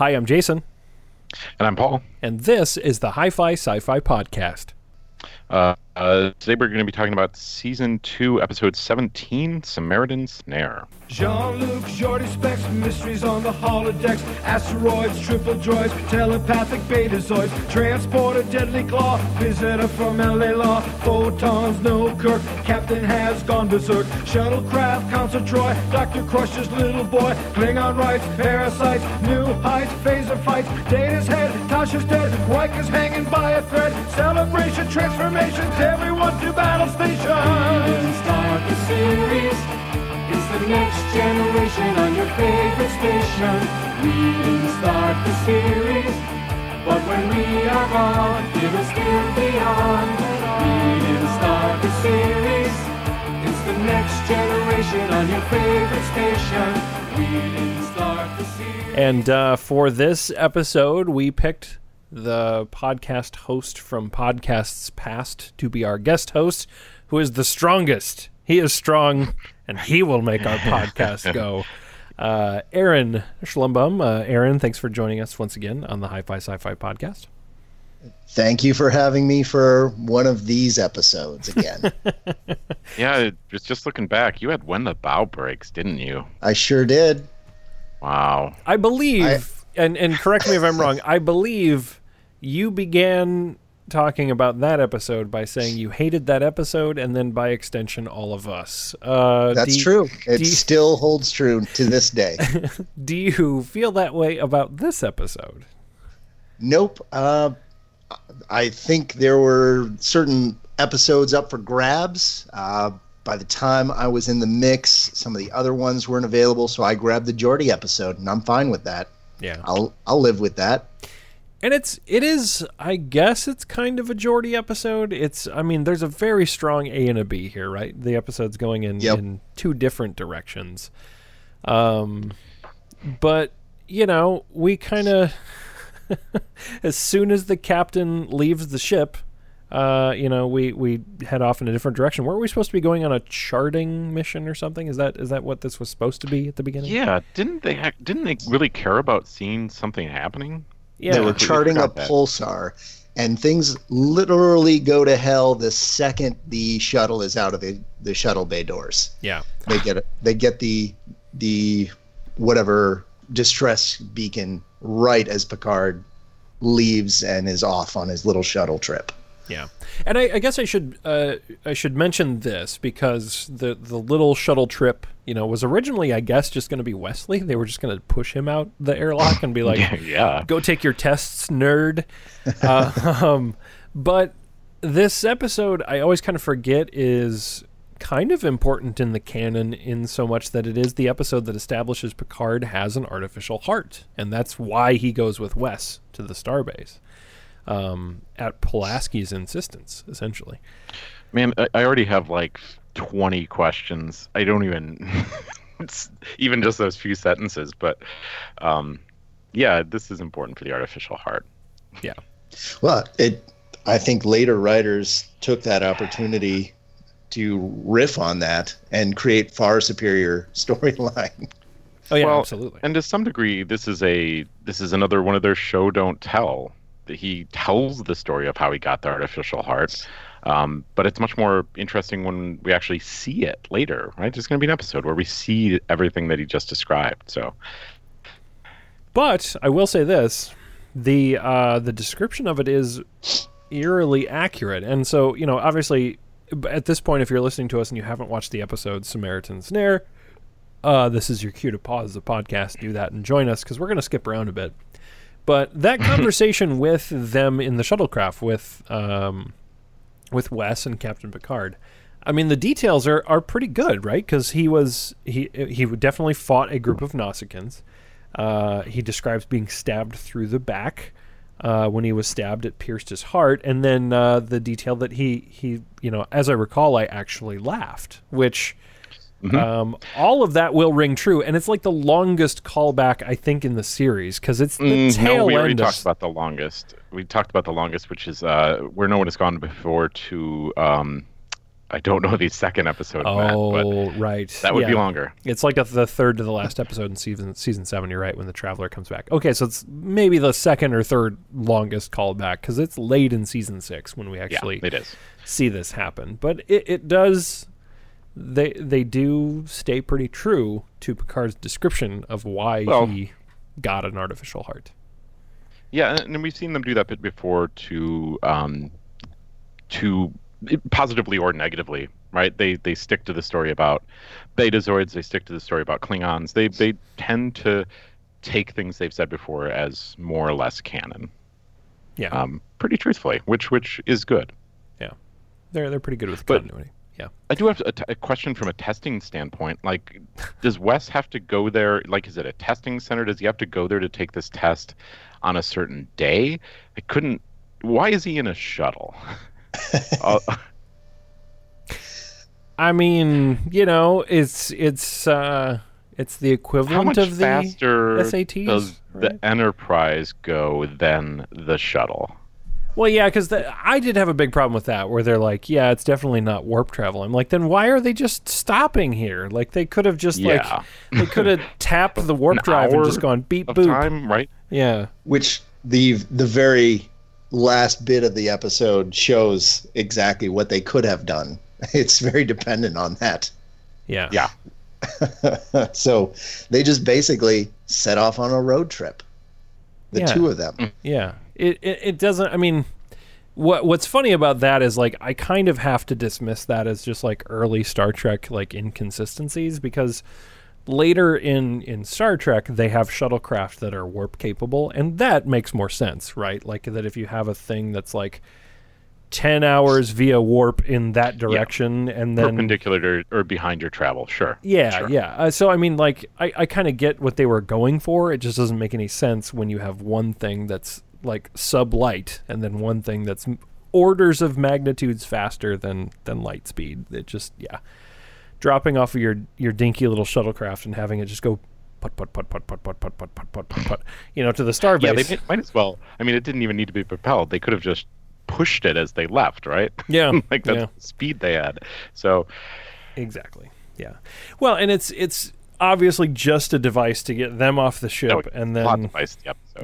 Hi, I'm Jason, And I'm Paul. and this is the Hi Fi Sci Fi Podcast. Uh, uh, today we're going to be talking about season two, episode 17, Samaritan Snare. Jean-Luc, Geordi Specs, mysteries on the holodecks, asteroids, triple droids, telepathic betazoids, transporter, deadly claw, visitor from LA Law, photons, no Kirk, captain has gone berserk, shuttlecraft, Council Troi, Dr. Crusher's little boy, Klingon rights, parasites, new heights, phaser fights, Data's head, Tasha's dead, hanging by a thread, celebration, transformations, everyone to battle station. Start the series. It's the next generation on your favorite station. We didn't start the series, but when we are gone, it'll still be on. We didn't start the series. It's the next generation on your favorite station. We didn't start the series. And uh, for this episode, we picked the podcast host from podcasts past to be our guest host, who is the strongest. He is strong, and he will make our podcast go. Uh, Aaron Schlumbum. Uh, Aaron, thanks for joining us once again on the Hi Fi Sci Fi Podcast. Thank you for having me for one of these episodes again. Yeah, it was just looking back. You had When the Bough Breaks, didn't you? I sure did. Wow. I believe, and, and correct me if I'm wrong, I believe you began talking about that episode by saying you hated that episode, and then by extension, all of us. Uh, That's you- true. It you- still holds true to this day. Do you feel that way about this episode? nope. Uh, I think there were certain episodes up for grabs. Uh, by the time I was in the mix, some of the other ones weren't available, so I grabbed the Geordi episode, and I'm fine with that. Yeah. I'll I'll live with that. And it's it is I guess it's kind of a Geordi episode. It's I mean there's a very strong A and a B here, right? The episode's going in Yep. in two different directions. Um but you know, we kind of as soon as the captain leaves the ship, uh, you know, we we head off in a different direction. Weren't we supposed to be going on a charting mission or something? Is that is that what this was supposed to be at the beginning? Yeah, didn't they ha- didn't they really care about seeing something happening? Yeah. they were charting a pulsar, and things literally go to hell the second the shuttle is out of the, the shuttle bay doors. yeah. They get they get the the whatever distress beacon right as Picard leaves and is off on his little shuttle trip. Yeah, and I, I guess I should uh, I should mention this because the the little shuttle trip, you know, was originally I guess just going to be Wesley. They were just going to push him out the airlock and be like, Yeah, yeah. "Go take your tests, nerd." uh, um, but this episode, I always kind of forget is kind of important in the canon in so much that it is the episode that establishes Picard has an artificial heart, and that's why he goes with Wes to the starbase um, at Pulaski's insistence, essentially. Man, I, I already have like 20 questions. I don't even, it's even just those few sentences, but um, yeah, this is important for the artificial heart. Yeah. Well, it I think later writers took that opportunity to riff on that and create far superior storyline. Oh yeah, Well, absolutely. And to some degree, this is a this is another one of their show don't tell. He tells the story of how he got the artificial heart, um, but it's much more interesting when we actually see it later. Right? There's going to be an episode where we see everything that he just described. So But I will say this: the uh, the description of it is eerily accurate, and so you know, obviously, at this point, if you're listening to us and you haven't watched the episode Samaritan Snare, uh, this is your cue to pause the podcast, do that, and join us because we're going to skip around a bit. But that conversation with them in the shuttlecraft with um, with Wes and Captain Picard. I mean, the details are, are pretty good, right? Because he was he he definitely fought a group of Nausicaans. Uh, he describes being stabbed through the back. Uh, when he was stabbed, it pierced his heart, and then uh, the detail that he he you know, as I recall, I actually laughed, which um, all of that will ring true, and it's like the longest callback I think in the series because it's the Mm, tail no, we already end. of- talked about the longest. We talked about the longest, which is uh, where no one has gone before to um, I don't know the second episode. Oh, right. that would be longer. It's like a, the third to the last episode in season season seven. You're right when the traveler comes back. Okay, so it's maybe the second or third longest callback because it's late in season six when we actually yeah, it is. see this happen. But it, it does. They they do stay pretty true to Picard's description of why Well- he got an artificial heart. Yeah, and, we've seen them do that bit before to um, to positively or negatively, right? They they stick to the story about Betazoids. They stick to the story about Klingons. They they tend to take things they've said before as more or less canon, Yeah, um, pretty truthfully, which which is good. Yeah, they're they're pretty good with but- continuity. Yeah. I do have a, t- a question from a testing standpoint. Like, does Wes have to go there? Like, is it a testing center? Does he have to go there to take this test on a certain day? I couldn't. Why is he in a shuttle? uh, I mean, you know, it's it's uh it's the how equivalent much of the faster SATs, does right? the Enterprise go than the shuttle? Well, yeah, because I did have a big problem with that, where they're like, "Yeah, it's definitely not warp travel." I'm like, then why are they just stopping here? Like, they could have just Yeah. like they could have tapped the warp An drive and just gone beep Of boop. time, right? Yeah, Which the the very last bit of the episode shows exactly what they could have done. It's very dependent on that. yeah, Yeah. so they just basically set off on a road trip. The Yeah. two of them. Mm. yeah. It, it it doesn't. I mean, what what's funny about that is like I kind of have to dismiss that as just like early Star Trek like inconsistencies because later in in Star Trek they have shuttlecraft that are warp capable and that makes more sense, right? Like that if you have a thing that's like 10 hours via warp in that direction and then Perpendicular to, or behind your travel, sure. yeah, Sure. yeah. Uh, so I mean, like, I, I kind of get what they were going for. It just doesn't make any sense when you have one thing that's like sublight and then one thing that's orders of magnitudes faster than than light speed. It just yeah, dropping off of your your dinky little shuttlecraft and having it just go put put put put put put put put put put put put you know to the starbase. Yeah, they might, might as well. I mean, it didn't even need to be propelled. They could have just pushed it as they left, right? yeah, like that's yeah. the speed they had. So Exactly. Yeah. Well, and it's it's obviously just a device to get them off the ship and then device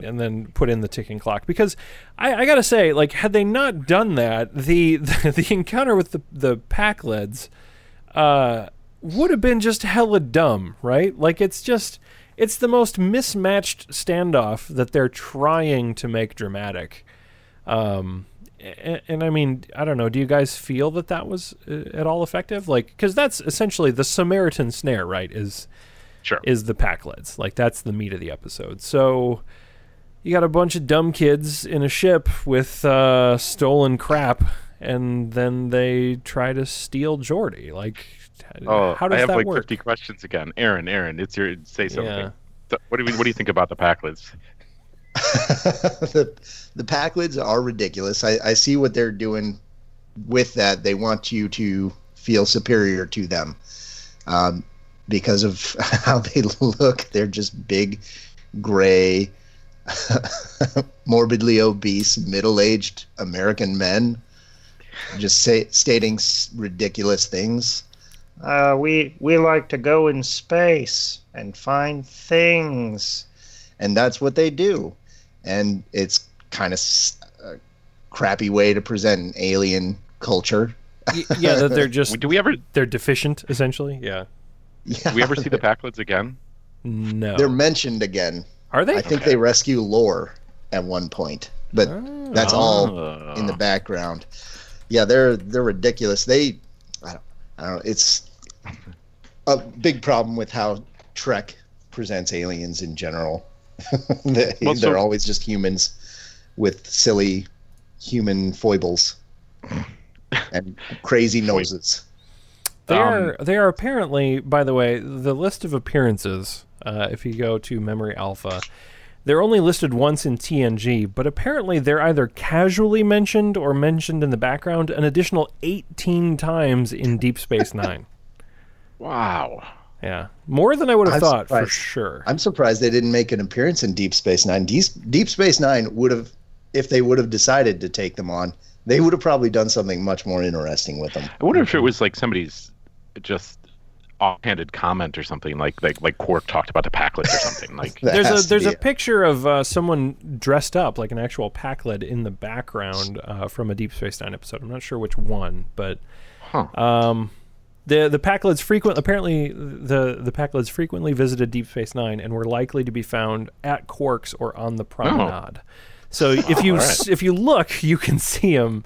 and then put in the ticking clock. Because I, I gotta say like had they not done that the the, the encounter with the the Pakleds uh would have been just hella dumb right? Like it's just it's the most mismatched standoff that they're trying to make dramatic. Um and, and I mean, I don't know. Do you guys feel that that was uh, at all effective? Like, because that's essentially the Samaritan snare, right? Is Sure. is the Pakleds. Like that's the meat of the episode. So you got a bunch of dumb kids in a ship with uh, stolen crap, and then they try to steal Geordi. Like, Oh, how does I have that like work? 50 questions again. Aaron, Aaron, it's your say something. Yeah. So what do we, what do you think about the Pakleds? the the Pakleds are ridiculous. I, I see what they're doing with that. They want you to feel superior to them um, because of how they look. They're just big, gray, morbidly obese, middle aged American men, just say, stating ridiculous things. Uh, we we like to go in space and find things, and that's what they do and it's kind of a crappy way to present an alien culture. Yeah, that they're just Do we ever they're deficient essentially. Yeah. Yeah, do we ever see the Pakleds again? No. they're mentioned again. Are they? I think Okay. they rescue Lore at one point, but ah. that's all Oh. in the ah. background. Yeah, they're they're ridiculous. They, I don't, I don't know. It's a big problem with how Trek presents aliens in general. they, Well, so- they're always just humans with silly human foibles and crazy noises. They Um, are they are apparently, by the way, the list of appearances. Uh, if you go to Memory Alpha, they're only listed once in TNG, but apparently they're either casually mentioned or mentioned in the background an additional 18 times in Deep Space Nine. Wow. Yeah, more than I would have I'm thought for sure. I'm surprised they didn't make an appearance in Deep Space Nine. Deep, Deep Space Nine would have, if they would have decided to take them on, they would have probably done something much more interesting with them. I wonder if it was like somebody's just offhanded comment or something like like like Quark talked about the Pakled or something like. There's a there's a it. picture of uh, someone dressed up like an actual Pakled in the background uh, from a Deep Space Nine episode. I'm not sure which one, but Huh. um, the the Pakleds frequent apparently the the Pakleds frequently visited Deep Space Nine and were likely to be found at Quarks or on the promenade. So if you s if you look, you can see them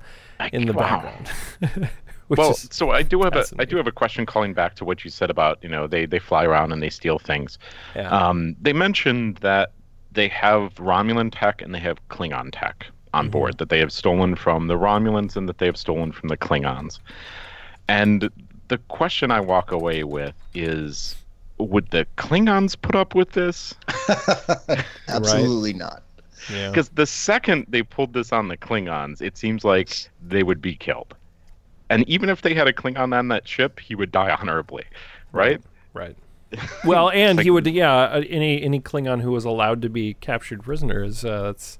in the Wow. background. Well, so I do have a I do have a question calling back to what you said about you know they they fly around and they steal things. yeah. Um, they mentioned that they have Romulan tech and they have Klingon tech on Mm-hmm. board that they have stolen from the Romulans and that they have stolen from the Klingons. And the question I walk away with is would the Klingons put up with this? Absolutely not. yeah. Because the second they pulled this on the Klingons, it seems like they would be killed. And even if they had a Klingon on that ship, he would die honorably, right? Right. Well, and Like- he would, yeah. uh, Any any Klingon who was allowed to be captured prisoner is uh, that's,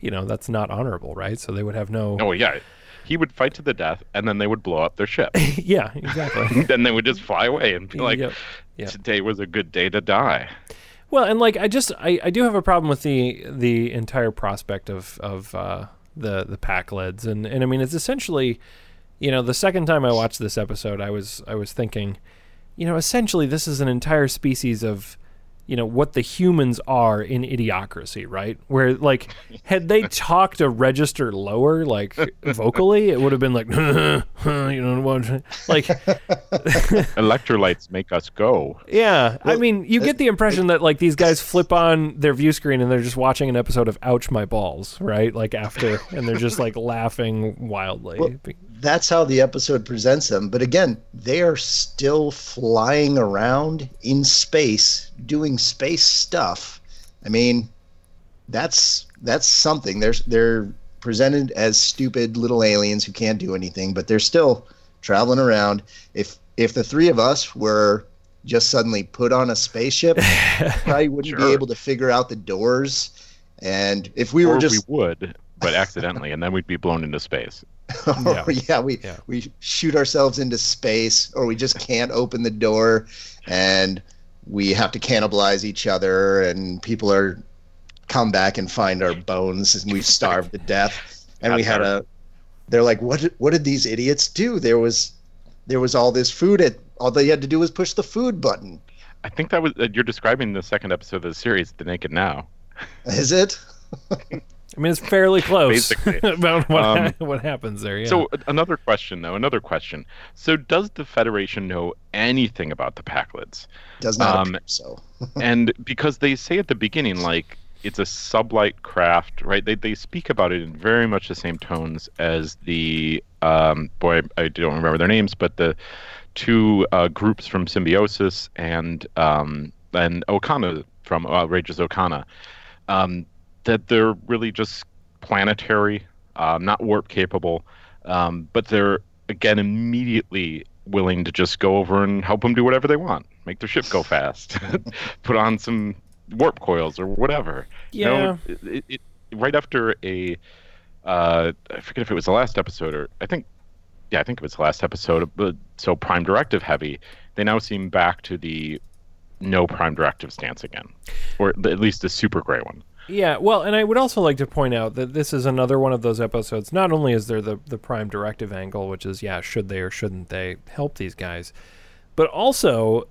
you know, that's not honorable, right? So they would have no. Oh yeah, he would fight to the death, and then they would blow up their ship. yeah, exactly. then they would just fly away and be like, Yep, yep. "Today was a good day to die." well, and like I just I, I do have a problem with the the entire prospect of of uh, the the Pakleds, and and I mean it's essentially, you know, the second time I watched this episode, I was I was thinking, you know, essentially this is an entire species of you know what the humans are in idiocracy right? Where like had they talked a register lower like vocally it would have been like you know what like Electrolytes make us go. yeah i mean you get the impression that like these guys flip on their view screen and they're just watching an episode of ouch my balls right? Like after and they're just like laughing wildly. Well, That's how the episode presents them. But again, they are still flying around in space, doing space stuff. I mean, that's that's something. They're they're presented as stupid little aliens who can't do anything, but they're still traveling around. If if the three of us were just suddenly put on a spaceship, probably wouldn't be able to figure out the doors. And if we or were just we would, but accidentally, and then we'd be blown into space. Yeah. yeah. we Yeah. we shoot ourselves into space, or we just can't open the door, and we have to cannibalize each other, and people are come back and find our bones, and we've starved to death, and we had a. They're like, what? did- What did these idiots do? There was, there was all this food. At all they had to do was push the food button. I think that was uh, you're describing the second episode of the series, The Naked Now. Is it? i mean it's fairly close Basically. about what, Um, what happens there yeah So another question, though, another question. So does the Federation know anything about the Pakleds? Does not Um, so. and because they say at the beginning, like it's a sublight craft, right? They they speak about it in very much the same tones as the um, boy. I don't remember their names, but the two uh, groups from Symbiosis and um, and Okona from Outrageous Okona. Um, that they're really just planetary, um, not warp capable, um, but they're again immediately willing to just go over and help them do whatever they want, make their ship go fast, put on some warp coils or whatever. You know, it, it, it, right after a, uh, I forget if it was the last episode or I think, yeah, I think it was the last episode. But so Prime Directive heavy, they now seem back to the no Prime Directive stance again, or at least the super gray one. Yeah, well, and I would also like to point out that this is another one of those episodes. Not only is there the the prime directive angle, which is yeah, should they or shouldn't they help these guys, but also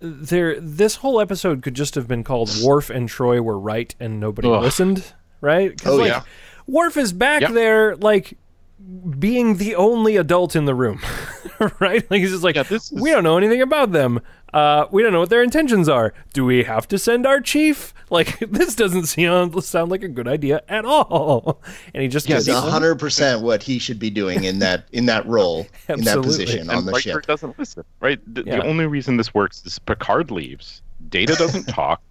there this whole episode could just have been called Worf and Troi were right and nobody Ugh. listened, right? Oh, like, yeah. Worf is back Yep. there like being the only adult in the room, right? Like he's just like, Yeah, this is- we don't know anything about them. Uh, we don't know what their intentions are. Do we have to send our chief? Like this doesn't sound sound like a good idea at all. And he just Yeah, It's hundred percent what he should be doing in that in that role in that Absolutely. position on the Riker ship. doesn't listen, right? The, Yeah. the only reason this works is Picard leaves, Data doesn't talk,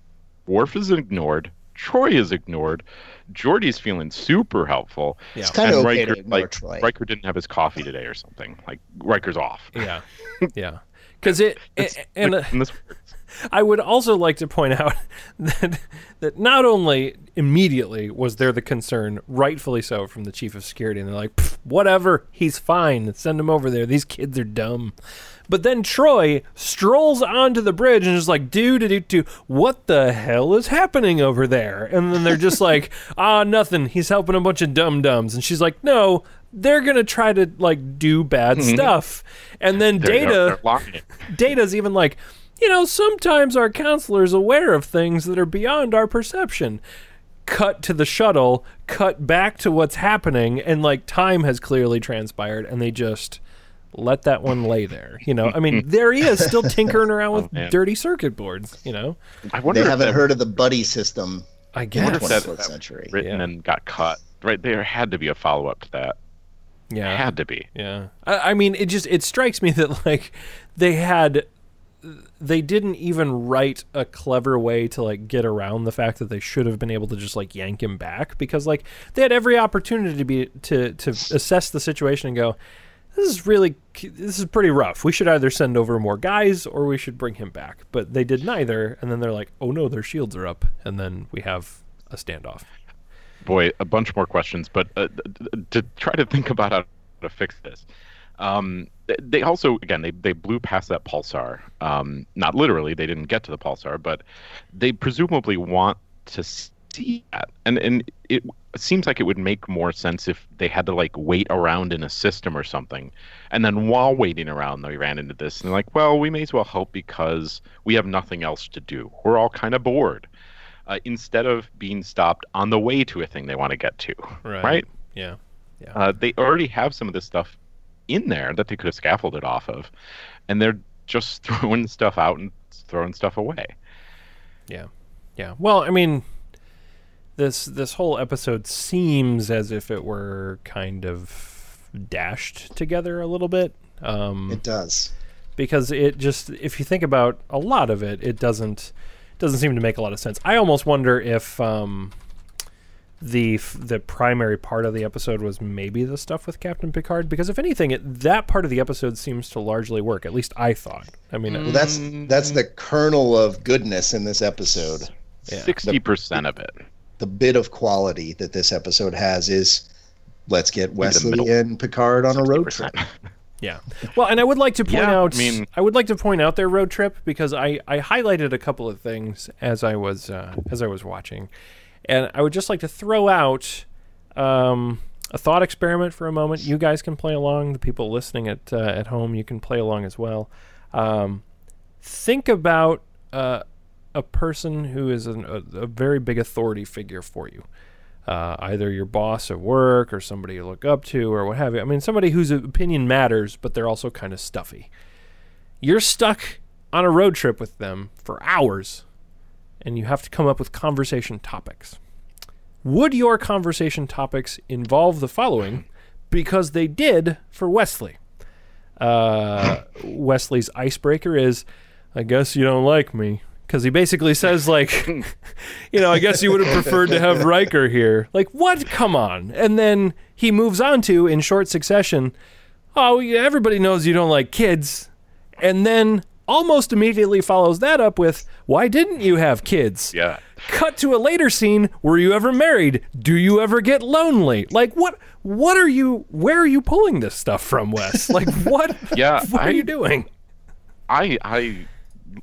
Worf is ignored, Troi is ignored, Geordi's feeling super helpful. yeah, It's kind of okay Riker, to ignore like Troi. Riker didn't have his coffee today or something. Like Riker's off. yeah, yeah. Because it, It's- and uh, like, and this works. I would also like to point out that that not only immediately was there the concern, rightfully so, from the chief of security, and they're like, whatever, he's fine. Send him over there. These kids are dumb. But then Troi strolls onto the bridge and is like, do do do do, what the hell is happening over there? And then they're just like, ah, nothing. He's helping a bunch of dum dums. And she's like, no, they're gonna try to like do bad stuff. And then Data. Data's even like, you know, sometimes our counselor is aware of things that are beyond our perception. Cut to the shuttle, cut back to what's happening, and like time has clearly transpired, and they just let that one lay there. You know, I mean, there he is, still tinkering around with Oh, dirty circuit boards. You know, I wonder They if haven't that heard of the buddy system I in wonder the if guess. that- 21st century. written Yeah. and got cut. Right there had to be a follow up to that. Yeah, it Had to be. Yeah. I, I mean, it just it strikes me that like they had they didn't even write a clever way to like get around the fact that they should have been able to just like yank him back because like they had every opportunity to be to to assess the situation and go this is really this is pretty rough. We should either send over more guys or we should bring him back. But they did neither and then they're like, "Oh no, their shields are up." And then we have a standoff. boy, a bunch more questions, but uh, to try to think about how to fix this. Um, they also, again, they, they blew past that pulsar. Um, not literally, they didn't get to the pulsar, but they presumably want to see that. And and it seems like it would make more sense if they had to like wait around in a system or something, and then while waiting around, they ran into this and they're like, well, we may as well help because we have nothing else to do. We're all kind of bored. Uh, instead of being stopped on the way to a thing they want to get to, right? Yeah. Uh, they already have some of this stuff in there that they could have scaffolded off of, and they're just throwing stuff out and throwing stuff away. Yeah. Yeah. Well, I mean this this whole episode seems as if it were kind of dashed together a little bit. Um It does. because it just if you think about a lot of it, it doesn't doesn't seem to make a lot of sense. I almost wonder if um the f- the primary part of the episode was maybe the stuff with Captain Picard because if anything it, that part of the episode seems to largely work at least I thought I mean Well, that's that's the kernel of goodness in this episode. Yeah. Sixty percent of it. The bit of quality that this episode has is let's get Wesley and Picard on a road trip. Yeah. Well, and I would like to point Yeah, out. I mean- I would like to point out their road trip because I I highlighted a couple of things as I was uh, as I was watching, and I would just like to throw out um, a thought experiment for a moment. You guys can play along. The people listening at uh, at home, you can play along as well. Um, think about uh, a person who is an, a, a very big authority figure for you uh, either your boss at work or somebody you look up to or what have you. I mean, somebody whose opinion matters, but they're also kind of stuffy. You're stuck on a road trip with them for hours, and you have to come up with conversation topics. Would your conversation topics involve the following? Because they did for Wesley. Uh, Wesley's icebreaker is, I guess you don't like me. Because he basically says, like, you know, I guess you would have preferred to have Riker here. Like, what? Come on. And then he moves on to, in short succession, oh, everybody knows you don't like kids. And then almost immediately follows that up with, why didn't you have kids? Yeah. Cut to a later scene. Were you ever married? Do you ever get lonely? Like, what? What are you? Where are you pulling this stuff from, Wes? Like, what? Yeah, what are you doing? I I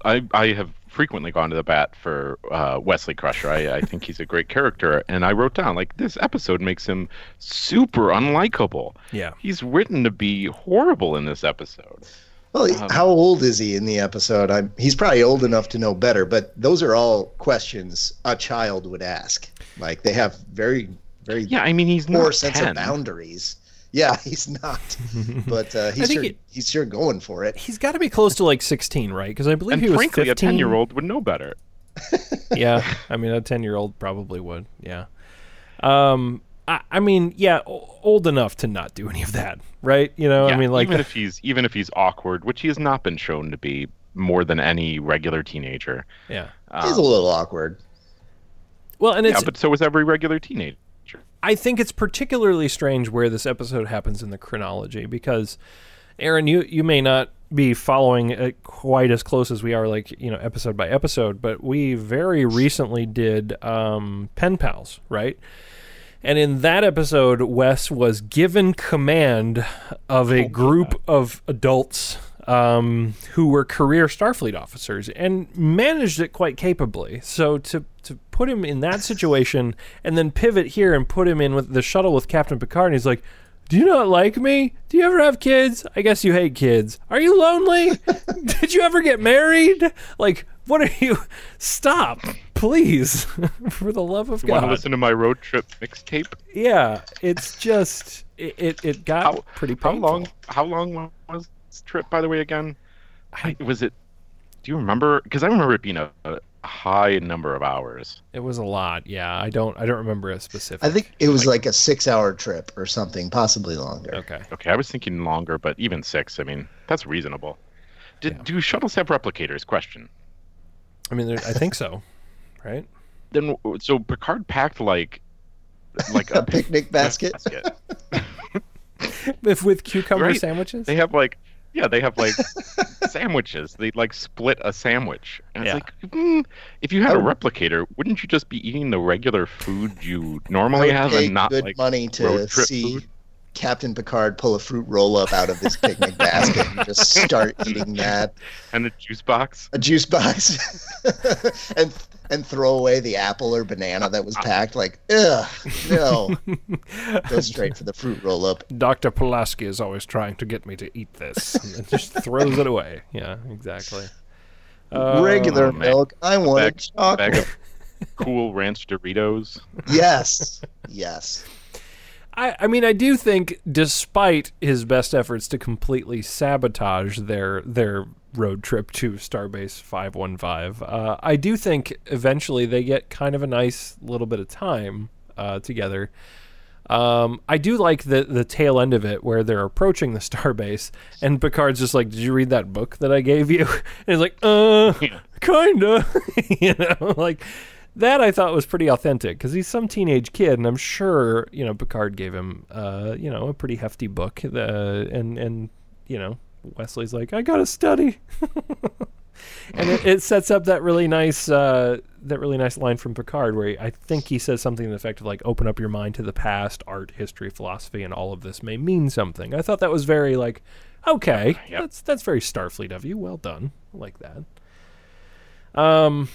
I I have frequently gone to the bat for uh, Wesley Crusher. I, I think he's a great character, and I wrote down like this episode makes him super unlikable. Yeah. He's written to be horrible in this episode. Well, how old is he in the episode? I'm, he's probably old enough to know better, but those are all questions a child would ask. Like they have very, very Yeah, I mean he's poor not sense 10. of boundaries. Yeah, he's not, but uh, he's think sure, it- he's sure going for it. He's got to be close to like 16, right? Because I believe And he was frankly, 15. a ten-year-old would know better. yeah, I mean, a 10 year old probably would. Yeah. Um, I, I mean, yeah, o- old enough to not do any of that, right? You know, yeah, I mean, like, even if he's even if he's awkward, which he has not been shown to be more than any regular teenager. yeah. He's a little awkward. Well, and it's yeah, but so is every regular teenager. I think it's particularly strange where this episode happens in the chronology because, Aaron, you you may not be following it quite as close as we are, like you know, episode by episode, but we very recently did um, pen pals, right? And in that episode, Wes was given command of a group of adults um, who were career Starfleet officers and managed it quite capably. So to to put him in that situation and then pivot here and put him in with the shuttle with Captain Picard, and he's like, "Do you not like me? Do you ever have kids? I guess you hate kids. Are you lonely? Did you ever get married? Like, what are you? Stop, please, for the love of You want to God." listen to my road trip mixtape? Yeah, it's just it it, it got How pretty How long? How long was this trip, by the way? Again, I, was it? Do you remember? Because I remember it being a, a high number of hours. It was a lot. Yeah, I don't I don't remember a specific. I think it was like a six-hour trip or something, possibly longer. Okay. Okay, I was thinking longer, but even six. I mean, that's reasonable. Did, Yeah. Do shuttles have replicators? Question. I mean, I think so, right? Then so Picard packed like like A picnic basket. basket. If with cucumber Right. sandwiches. They have like yeah, they have like sandwiches. They like split a sandwich. And Yeah. it's like hmm, if you had a replicator, wouldn't you just be eating the regular food you I normally would have pay and not good like money to see food? Captain Picard pull a fruit roll up out of his picnic basket and just start eating that. and the juice box? A juice box, and and throw away the apple or banana that was packed. Like, ugh, no. Go straight for the fruit roll up. Dr. Pulaski is always trying to get me to eat this and just throws it away. Yeah, exactly. Uh, Regular man. milk. I want bag- chocolate. Bag of cool ranch Doritos. Yes, yes. I, I mean, I do think, despite his best efforts to completely sabotage their their road trip to Starbase Five One Five, uh, I do think eventually they get kind of a nice little bit of time uh, together. Um, I do like the the tail end of it where they're approaching the starbase, and Picard's just like, "Did you read that book that I gave you?" And he's like, "Uh, Yeah. kinda," you know, like that. I thought was pretty authentic because he's some teenage kid, and I'm sure you know Picard gave him, uh, you know, a pretty hefty book, uh, and and you know Wesley's like, "I gotta study." and it, it sets up that really nice uh, that really nice line from Picard where he, I think he says something to the effect of like open up your mind to the past art history philosophy and all of this may mean something I thought that was very like okay Yep. that's that's very Starfleet of you well done I like that um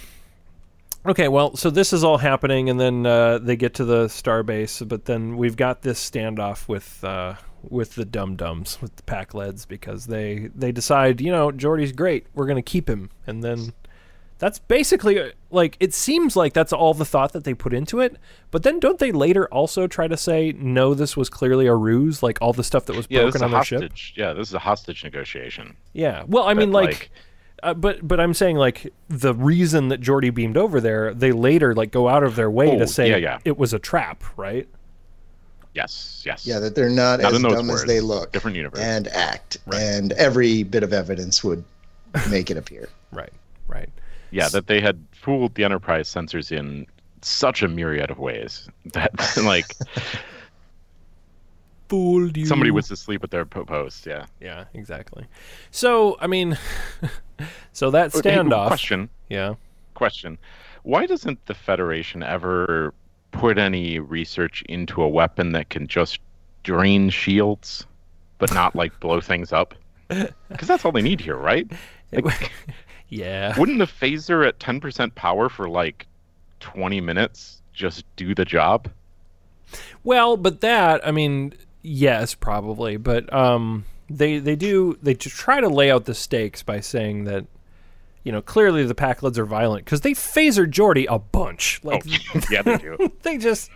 okay well so this is all happening and then uh, they get to the starbase but then we've got this standoff with uh, with the dum dums with the Pakleds because they they decide you know Geordi's great we're gonna keep him and then that's basically like it seems like that's all the thought that they put into it but then don't they later also try to say no this was clearly a ruse like all the stuff that was Yeah, this is broken a on their ship hostage. Yeah, this is a hostage negotiation. yeah well I mean That, like, uh, but but I'm saying like the reason that Geordi beamed over there they later like go out of their way Oh, to say yeah, yeah. it was a trap right yes, yes. Yeah, that they're not, Not as in those dumb as they look Different universe. and act, Right. and every bit of evidence would make it appear. right right yeah, that they had fooled the Enterprise sensors in such a myriad of ways that like fooled you somebody was asleep at their post. Yeah. yeah exactly so I mean so that Hey, standoff question. yeah Question. Why doesn't the Federation ever put any research into a weapon that can just drain shields, but not like blow things up? Because that's all they need here, right? yeah Wouldn't the phaser at 10% power for like 20 minutes just do the job? Well, but that I mean, yes, probably, but um, they they do they try to lay out the stakes by saying that you know clearly the Pakleds are violent because they phaser Geordi a bunch. Like Oh, yeah, they do. they just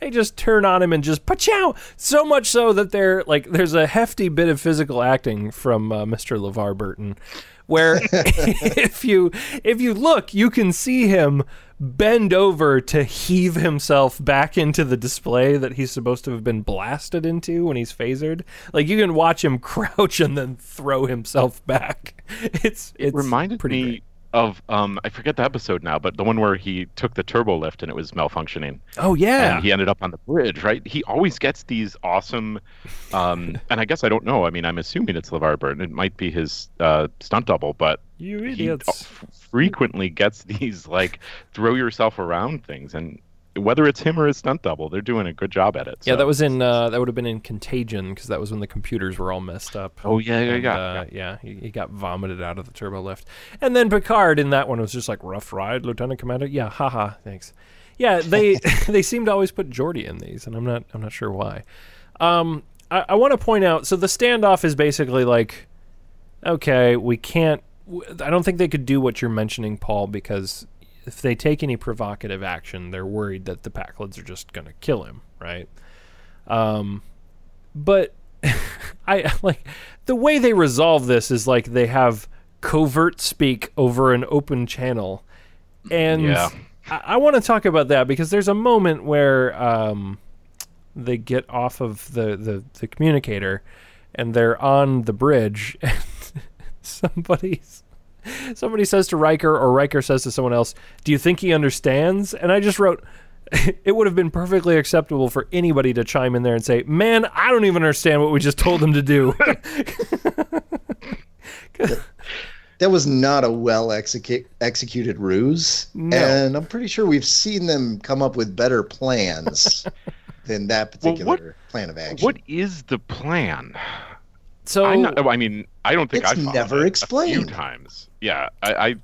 they just turn on him and just pachow so much so that they're like there's a hefty bit of physical acting from uh, Mr. LeVar Burton where if you if you look you can see him bend over to heave himself back into the display that he's supposed to have been blasted into when he's phasered like you can watch him crouch and then throw himself back it's it's reminded pretty me great. Of um I forget the episode now, but the one where he took the turbo lift and it was malfunctioning. Oh yeah. and he ended up on the bridge, right? He always gets these awesome, um, and I guess I don't know. I mean, I'm assuming it's LeVar Burton. It might be his uh, stunt double, but you he idiots. f- frequently gets these like throw yourself around things, and whether it's him or his stunt double, they're doing a good job at it. Yeah, so- that was in. Uh, that would have been in Contagion because that was when the computers were all messed up. Oh yeah, yeah, And, yeah. uh, yeah. He, he got vomited out of the turbo lift, and then Picard in that one was just like rough ride, Lieutenant Commander. Yeah, haha, thanks. Yeah, they they seem to always put Geordi in these, and I'm not I'm not sure why. Um, I, I want to point out. So the standoff is basically like, okay, we can't. I don't think they could do what you're mentioning, Paul, because if they take any provocative action, they're worried that the Pakleds are just going to kill him, right? Um, but I like the way they resolve this is like they have covert speak over an open channel, and Yeah. I, I want to talk about that because there's a moment where um, they get off of the, the the communicator and they're on the bridge and somebody's somebody says to Riker or Riker says to someone else, "Do you think he understands?" And I just wrote it would have been perfectly acceptable for anybody to chime in there and say, "Man, I don't even understand what we just told him to do." That was not a well execu- executed ruse, No. and I'm pretty sure we've seen them come up with better plans than that Well, particular what- plan of action. What is the plan? so I, I mean, I don't think It's I've never it A few explained. times. Yeah, I, I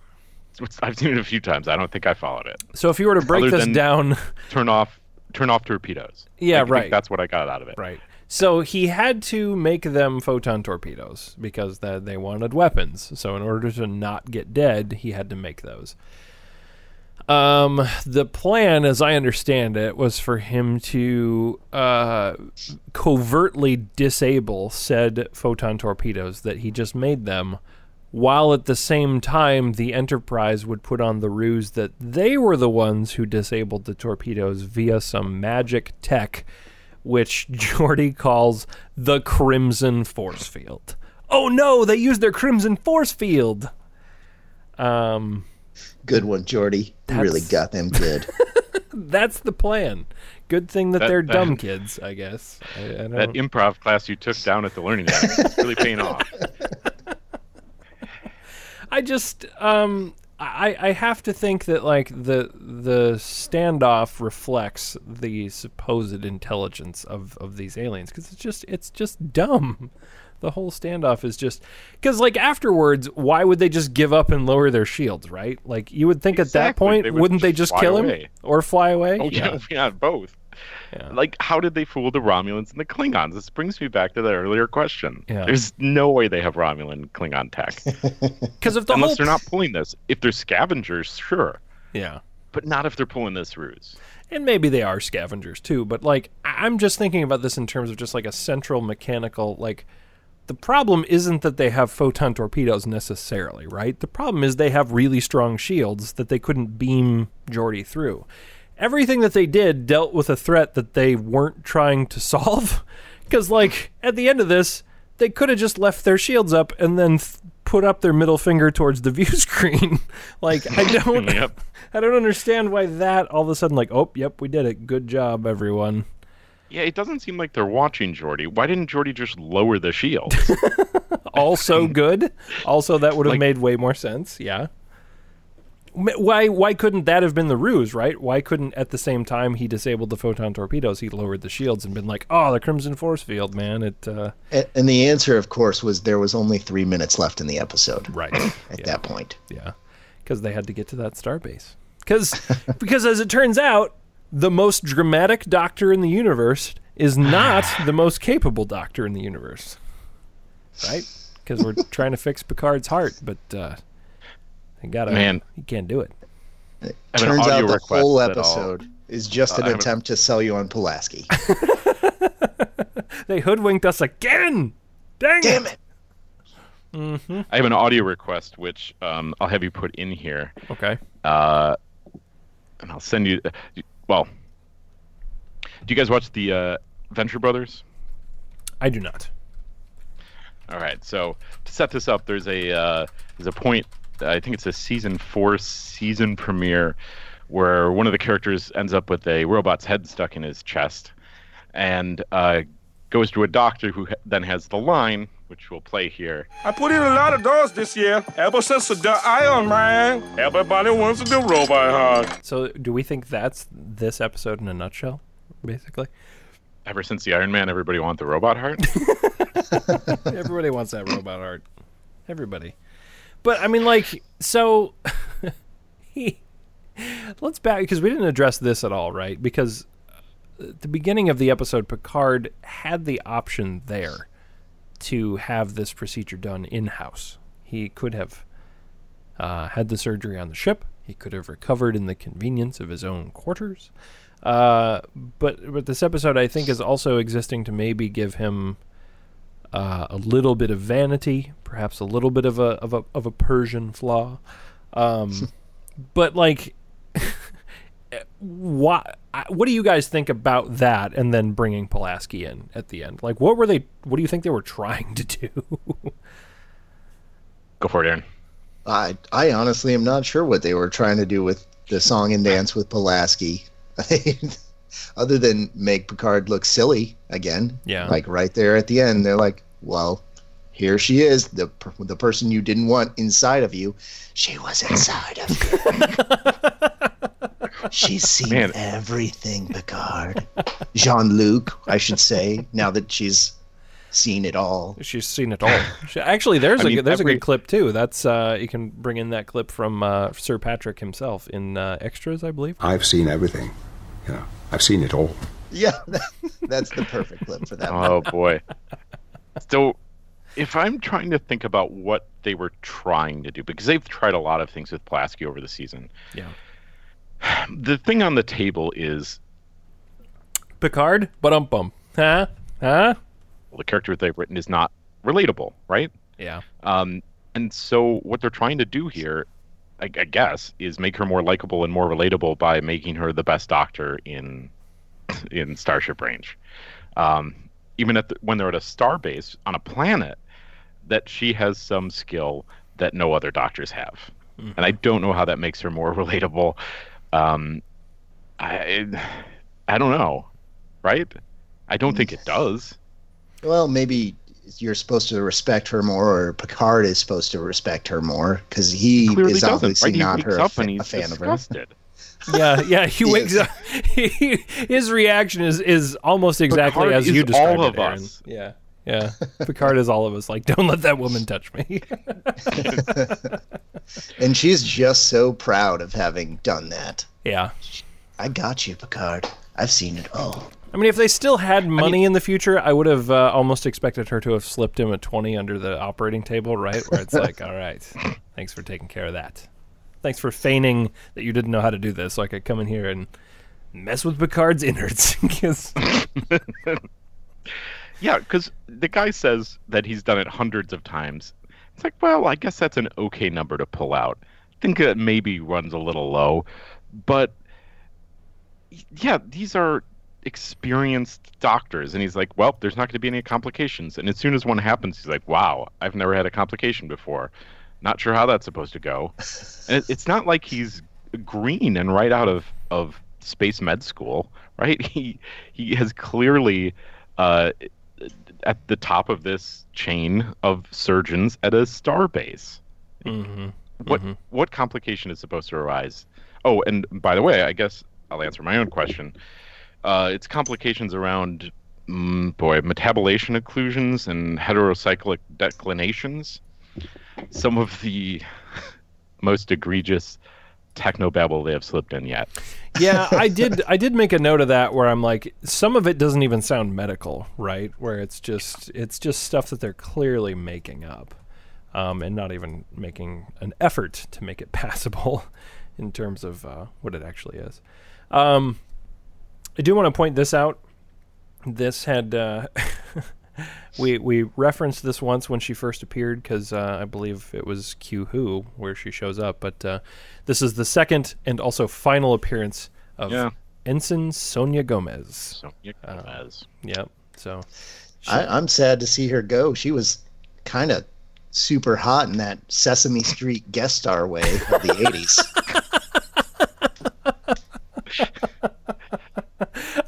I've seen it a few times. I don't think I followed it. so if you were to break Other this down Turn off, turn off torpedoes. Yeah, think right. That's what I got out of it. Right. So he had to make them photon torpedoes because that they wanted weapons. So in order to not get dead, he had to make those. Um, the plan, as I understand it, was for him to uh, covertly disable said photon torpedoes that he just made them, while at the same time the Enterprise would put on the ruse that they were the ones who disabled the torpedoes via some magic tech which Geordi calls the Crimson Force Field. Oh no, they used their Crimson Force Field. Um, Good one, Geordi. You really That's- got them good. that's the plan. Good thing that, That- they're that- dumb kids, I guess. I, I don't, That improv class you took down at the Learning Lab is really paying off. I just um I, I have to think that like the the standoff reflects the supposed intelligence of, of these aliens because it's just it's just dumb. The whole standoff is just because like afterwards, why would they just give up and lower their shields? Right? Like you would think at that point, They would wouldn't they just just kill away. him or fly away? Oh yeah, yeah, both. Yeah. Like, how did they fool the Romulans and the Klingons? This brings me back to the earlier question. Yeah. There's no way they have Romulan Klingon tech Because if the unless whole they're not pulling this. If they're scavengers, sure, yeah. but not if they're pulling this ruse. and maybe they are scavengers too but like I- i'm just thinking about this in terms of just like a central mechanical like the problem isn't that they have photon torpedoes necessarily right the problem is they have really strong shields that they couldn't beam Geordi through everything that they did dealt with a threat that they weren't trying to solve because like at the end of this they could have just left their shields up and then th- put up their middle finger towards the view screen like i don't Yep. I don't understand why that all of a sudden like, oh, yep, we did it. Good job, everyone. Yeah, it doesn't seem like they're watching Geordi. Why didn't Geordi just lower the shield? Also good. Also, that would have Like- made way more sense. Yeah. Why? Why couldn't that have been the ruse? Right? Why couldn't at the same time he disabled the photon torpedoes, he lowered the shields and been like, oh, the Crimson Force Field, man. It. Uh, and, and the answer, of course, was there was only three minutes left in the episode right. at yeah. that point. Yeah, because they had to get to that starbase. Because, because as it turns out, the most dramatic doctor in the universe is not the most capable doctor in the universe, right? Because we're trying to fix Picard's heart, but uh, he got to Man. he can't do it. I have an Turns out the whole episode is just Uh, an I a- attempt to sell you on Pulaski. They hoodwinked us again. Dang Damn it! it! I have an audio request which um, I'll have you put in here, Okay. uh, and I'll send you. Well, do you guys watch the uh, Venture Brothers? I do not. All right. So to set this up, there's a uh, there's a point I think it's a season four season premiere where one of the characters ends up with a robot's head stuck in his chest and uh, goes to a doctor who ha- then has the line, which we'll play here. I put in a lot of doors this year. Ever since the Iron Man, everybody wants to do robot hard. So, do we think that's this episode in a nutshell, basically? Ever since the Iron Man, everybody wants the robot heart. Everybody wants that robot art. Everybody. But I mean, like, so he. Let's back because we didn't address this at all, right? Because at the beginning of the episode, Picard had the option there to have this procedure done in house. He could have uh, had the surgery on the ship. He could have recovered in the convenience of his own quarters. Uh, but but this episode, I think, is also existing to maybe give him uh, a little bit of vanity, perhaps a little bit of a of a of a Persian flaw. Um, but like, what what do you guys think about that? And then bringing Pulaski in at the end, like, what were they? What do you think they were trying to do? Go for it, Aaron. I I honestly am not sure what they were trying to do with the song and dance with Pulaski. Other than make Picard look silly again. Yeah. Like right there at the end, they're like, "Well, here she is, the the person you didn't want inside of you. She was inside of you. She's seen Man. everything, Picard. Jean Luc, I should say, now that she's seen it all. She's seen it all. She, actually, there's I a mean, good- there's a good clip too. That's uh, you can bring in that clip from uh, Sir Patrick himself in uh, extras, I believe. I've seen everything. You know, I've seen it all. Yeah, that's the perfect clip for that. Oh boy. so, if I'm trying to think about what they were trying to do, because they've tried a lot of things with Pulaski over the season, Yeah. the thing on the table is Picard, but um bum, huh, huh? well, the character they've written is not relatable, right? Yeah. Um, and so what they're trying to do here, I, I guess, is make her more likable and more relatable by making her the best doctor in in Starship Range. Um, even at the, when they're at a star base on a planet, that she has some skill that no other doctors have, and I don't know how that makes her more relatable. Um, I I don't know, right? I don't think it does. Well, maybe you're supposed to respect her more, or Picard is supposed to respect her more because he Clearly is doesn't. obviously Right? He not wakes her a, up fa- and a he's fan of her. Yeah, yeah. He He wakes is. up. He, his reaction is is almost exactly Picard as you is described all it, of Aaron. us. Yeah, yeah. Picard is all of us. Like, don't let that woman touch me. And she's just so proud of having done that. yeah. I got you, Picard. I've seen it all. I mean, if they still had money in the future, I would have uh, almost expected her to have slipped him a twenty under the operating table, right? Where it's like, all right, thanks for taking care of that. Thanks for feigning that you didn't know how to do this, so I could come in here and mess with Picard's innards. 'Cause- Yeah, because the guy says that he's done it hundreds of times. It's like, well, I guess that's an okay number to pull out. I think it maybe runs a little low, but yeah, these are experienced doctors, and he's like, well, there's not going to be any complications. And as soon as one happens, he's like, wow, I've never had a complication before. Not sure how that's supposed to go. and it, it's not like he's green and right out of of space med school, right? He he has clearly uh, at the top of this chain of surgeons at a star base. Mhm. What what complication is supposed to arise? Oh, and by the way, I guess I'll answer my own question. Uh, it's complications around, mm, boy, metabolation occlusions and heterocyclic declinations. Some of the most egregious technobabble they have slipped in yet. yeah, I did. I did make a note of that where I'm like, some of it doesn't even sound medical, right? Where it's just it's just stuff that they're clearly making up, um, and not even making an effort to make it passable in terms of uh, what it actually is. Um, I do want to point this out. This had uh, we we referenced this once when she first appeared because uh, I believe it was Q Who where she shows up, but uh, this is the second and also final appearance of Yeah. Ensign Sonia Gomez. So, yeah, Gomez. Yep. So I, I'm sad to see her go. She was kind of super hot in that Sesame Street guest star way of the 80s.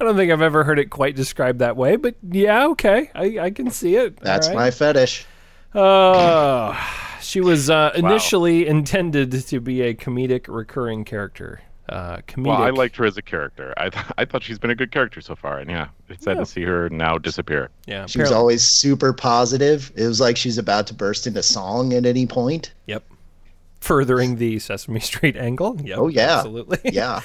I don't think I've ever heard it quite described that way, but yeah, okay, I, I can see it. That's All my fetish. Uh, she was uh, initially intended to be a comedic recurring character. Uh, comedic. Well, I liked her as a character. I th- I thought she's been a good character so far, and yeah, it's sad Yeah. to see her now disappear. Yeah, She was always super positive. It was like she's about to burst into song at any point. Yep. Furthering the Sesame Street angle. Yep, Oh, yeah. absolutely. Yeah.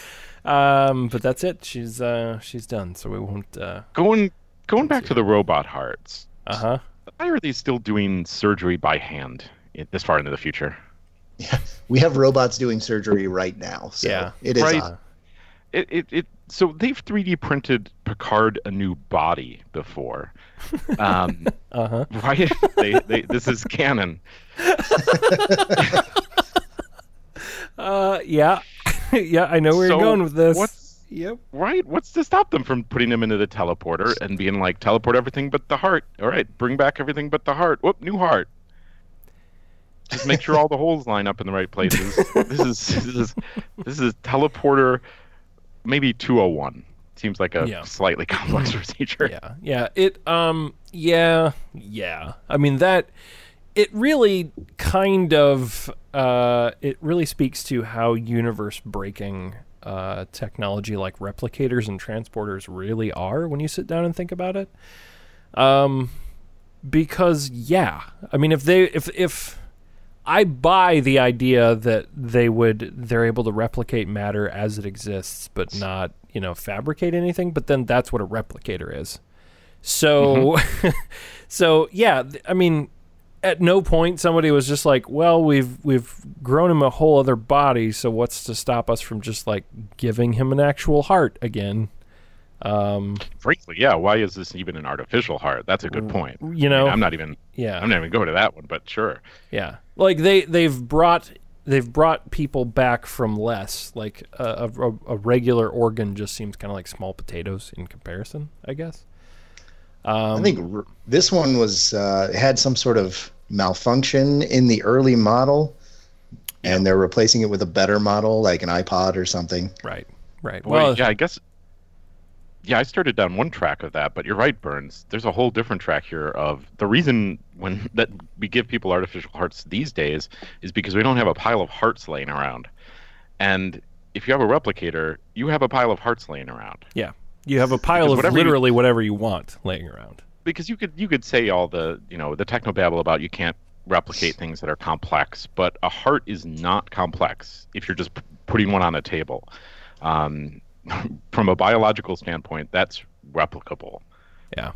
Um, but that's it. She's uh, she's done. So we won't. Uh Going going back to the robot hearts. Uh huh. Why are they still doing surgery by hand this far into the future? Yeah, We have robots doing surgery right now. So Yeah. it is Right. odd. It, it it so they've 3D printed Picard a new body before. Um, Uh huh. why they, they this is canon. Uh yeah. yeah, I know where So you're going with this. what's- Yep. Right? What's to stop them from putting him into the teleporter and being like, teleport everything but the heart? All right, bring back everything but the heart. Whoop, new heart. Just make sure all the holes line up in the right places. this is this is this is teleporter, maybe 201. Seems like a Yeah. slightly complex procedure. Yeah. Yeah. It um yeah, yeah. I mean that it really kind of uh it really speaks to how universe breaking uh technology like replicators and transporters really are when you sit down and think about it. Um because yeah, I mean if they if if I buy the idea that they would they're able to replicate matter as it exists, but not you know fabricate anything. But then that's what a replicator is. So, so yeah, I mean, at no point somebody was just like, well, we've we've grown him a whole other body, so what's to stop us from just like giving him an actual heart again? Um, Frankly, yeah. Why is this even an artificial heart? That's a good point. you I know, mean, I'm not even. yeah, I'm not even going to that one, but sure. Yeah, like they they've brought they've brought people back from less. Like a, a, a regular organ just seems kind of like small potatoes in comparison. I guess. Um, I think r- this one was uh, had some sort of malfunction in the early model, and they're replacing it with a better model, like an iPod or something. right, right. Well, Well, yeah, I guess. Yeah, I started down one track of that, but you're right, Burns. There's a whole different track here of the reason when that we give people artificial hearts these days is because we don't have a pile of hearts laying around, and if you have a replicator, you have a pile of hearts laying around yeah, you have a pile of whatever you- literally whatever you want laying around. because you could you could say all the you know the technobabble about you can't replicate things that are complex, but a heart is not complex if you're just p- putting one on a table. Um, from a biological standpoint, that's replicable. Yeah,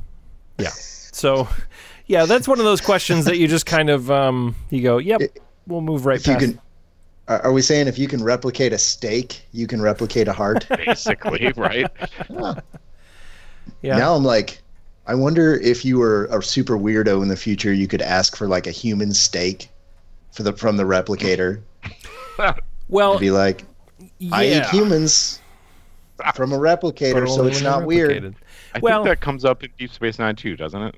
yeah. So, yeah, that's one of those questions that you just kind of um, you go, yep, we'll move right If you past. can, are are we saying if you can replicate a steak, you can replicate a heart? basically, right? yeah, Now I'm like, I wonder if you were a super weirdo in the future, you could ask for like a human steak for the from the replicator. well, Be like, I eat humans from a replicator, so it's when they're not weird. I Well- think that comes up in Deep Space Nine too, doesn't it?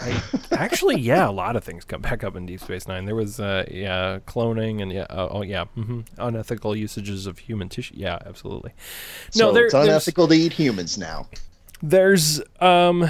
Actually, yeah, a lot of things come back up in Deep Space Nine. There was, uh, yeah, cloning and yeah, uh, oh yeah, hmm unethical usages of human tissue. Yeah, absolutely. No, so there, it's unethical to eat humans now. there's um,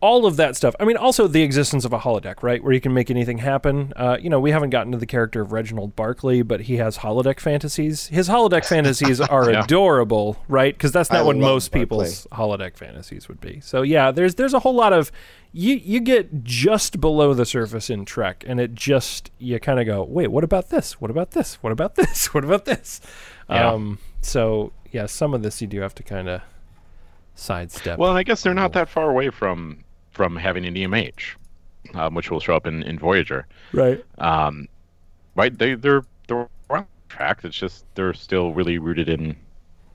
all of that stuff. I mean, also the existence of a holodeck, right, where you can make anything happen. Uh, you know, we haven't gotten to the character of Reginald Barclay, but he has holodeck fantasies. His holodeck fantasies are Yeah. adorable, right? Because that's not I what most Barclay. people's holodeck fantasies would be. So yeah, there's there's a whole lot of you you get just below the surface in Trek, and it just you kind of go, wait, what about this? What about this? What about this? What about this? Yeah. Um, so yeah, some of this you do have to kind of sidestep. Well, and I guess they're not that far away from from having an EMH, um, which will show up in, in Voyager. right. um, right? They they're they're on track. It's just they're still really rooted in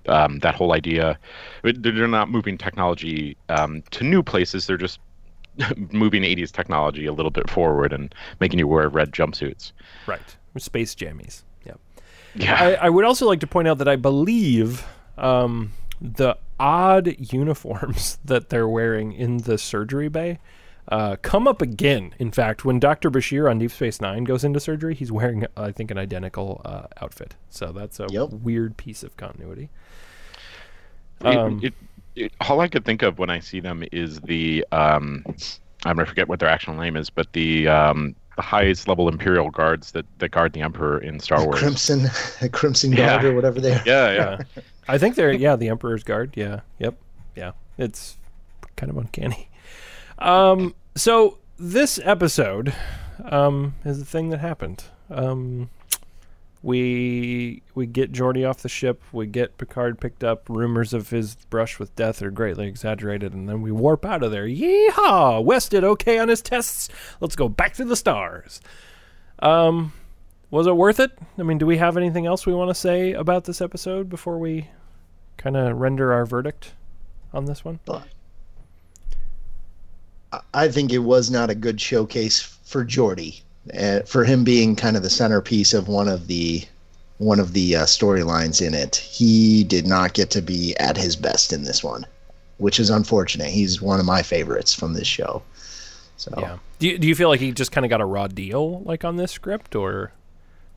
um, that whole idea. They're not moving technology um, to new places. They're just moving 80s technology a little bit forward and making you wear red jumpsuits. Right. Space jammies. Yeah. Yeah, I, I would also like to point out that I believe um, the odd uniforms that they're wearing in the surgery bay uh, come up again. In fact, when Dr. Bashir on Deep Space Nine goes into surgery, he's wearing, I think, an identical uh, outfit. So that's a Yep. weird piece of continuity. Um, it, it, all I could think of when I see them is the um, I'm gonna forget what their actual name is, but the um, the highest level Imperial guards that, that guard the Emperor in Star Wars. Crimson, Crimson Yeah. Guard or whatever they are. Yeah, yeah. Yeah. I think they're yeah, the Emperor's Guard. Yeah. Yep. Yeah. It's kind of uncanny. Um so this episode um is the thing that happened. Um we we get Geordi off the ship, we get Picard picked up, rumors of his brush with death are greatly exaggerated, and then we warp out of there. Yeehaw! West did okay on his tests. Let's go back to the stars. Um was it worth it? I mean, do we have anything else we want to say about this episode before we kind of render our verdict on this one? I- think it was not a good showcase for Geordi, uh, for him being kind of the centerpiece of one of the one of the uh, storylines in it. He did not get to be at his best in this one, which is unfortunate. He's one of my favorites from this show. So Yeah. Do you, do you feel like he just kind of got a raw deal like on this script or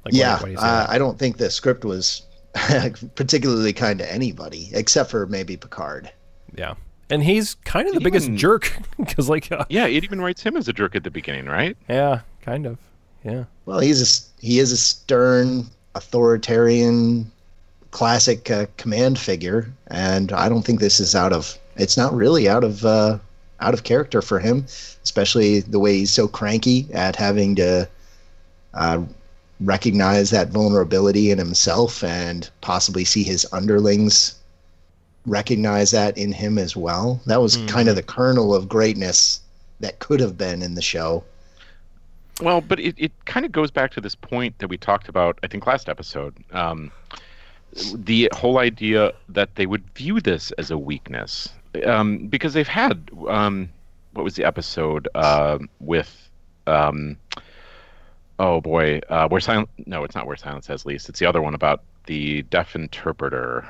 like yeah, why do uh. I don't think the script was particularly kind to anybody except for maybe Picard. yeah. And he's kind of the It biggest even- jerk because like uh, Yeah, it even writes him as a jerk at the beginning, right? yeah, kind of. Yeah. Well, he's a s- he is a stern, authoritarian, classic uh, command figure, and I don't think this is out of. It's not really out of uh, out of character for him, especially the way he's so cranky at having to uh, recognize that vulnerability in himself and possibly see his underlings recognize that in him as well. That was kind of the kernel of greatness that could have been in the show. Well, but it, it kind of goes back to this point that we talked about, I think, last episode. Um, the whole idea that they would view this as a weakness. Um, because they've had, um, what was the episode uh, with, um, oh boy, uh, where silence, no, it's not where silence has lease. It's the other one about the deaf interpreter.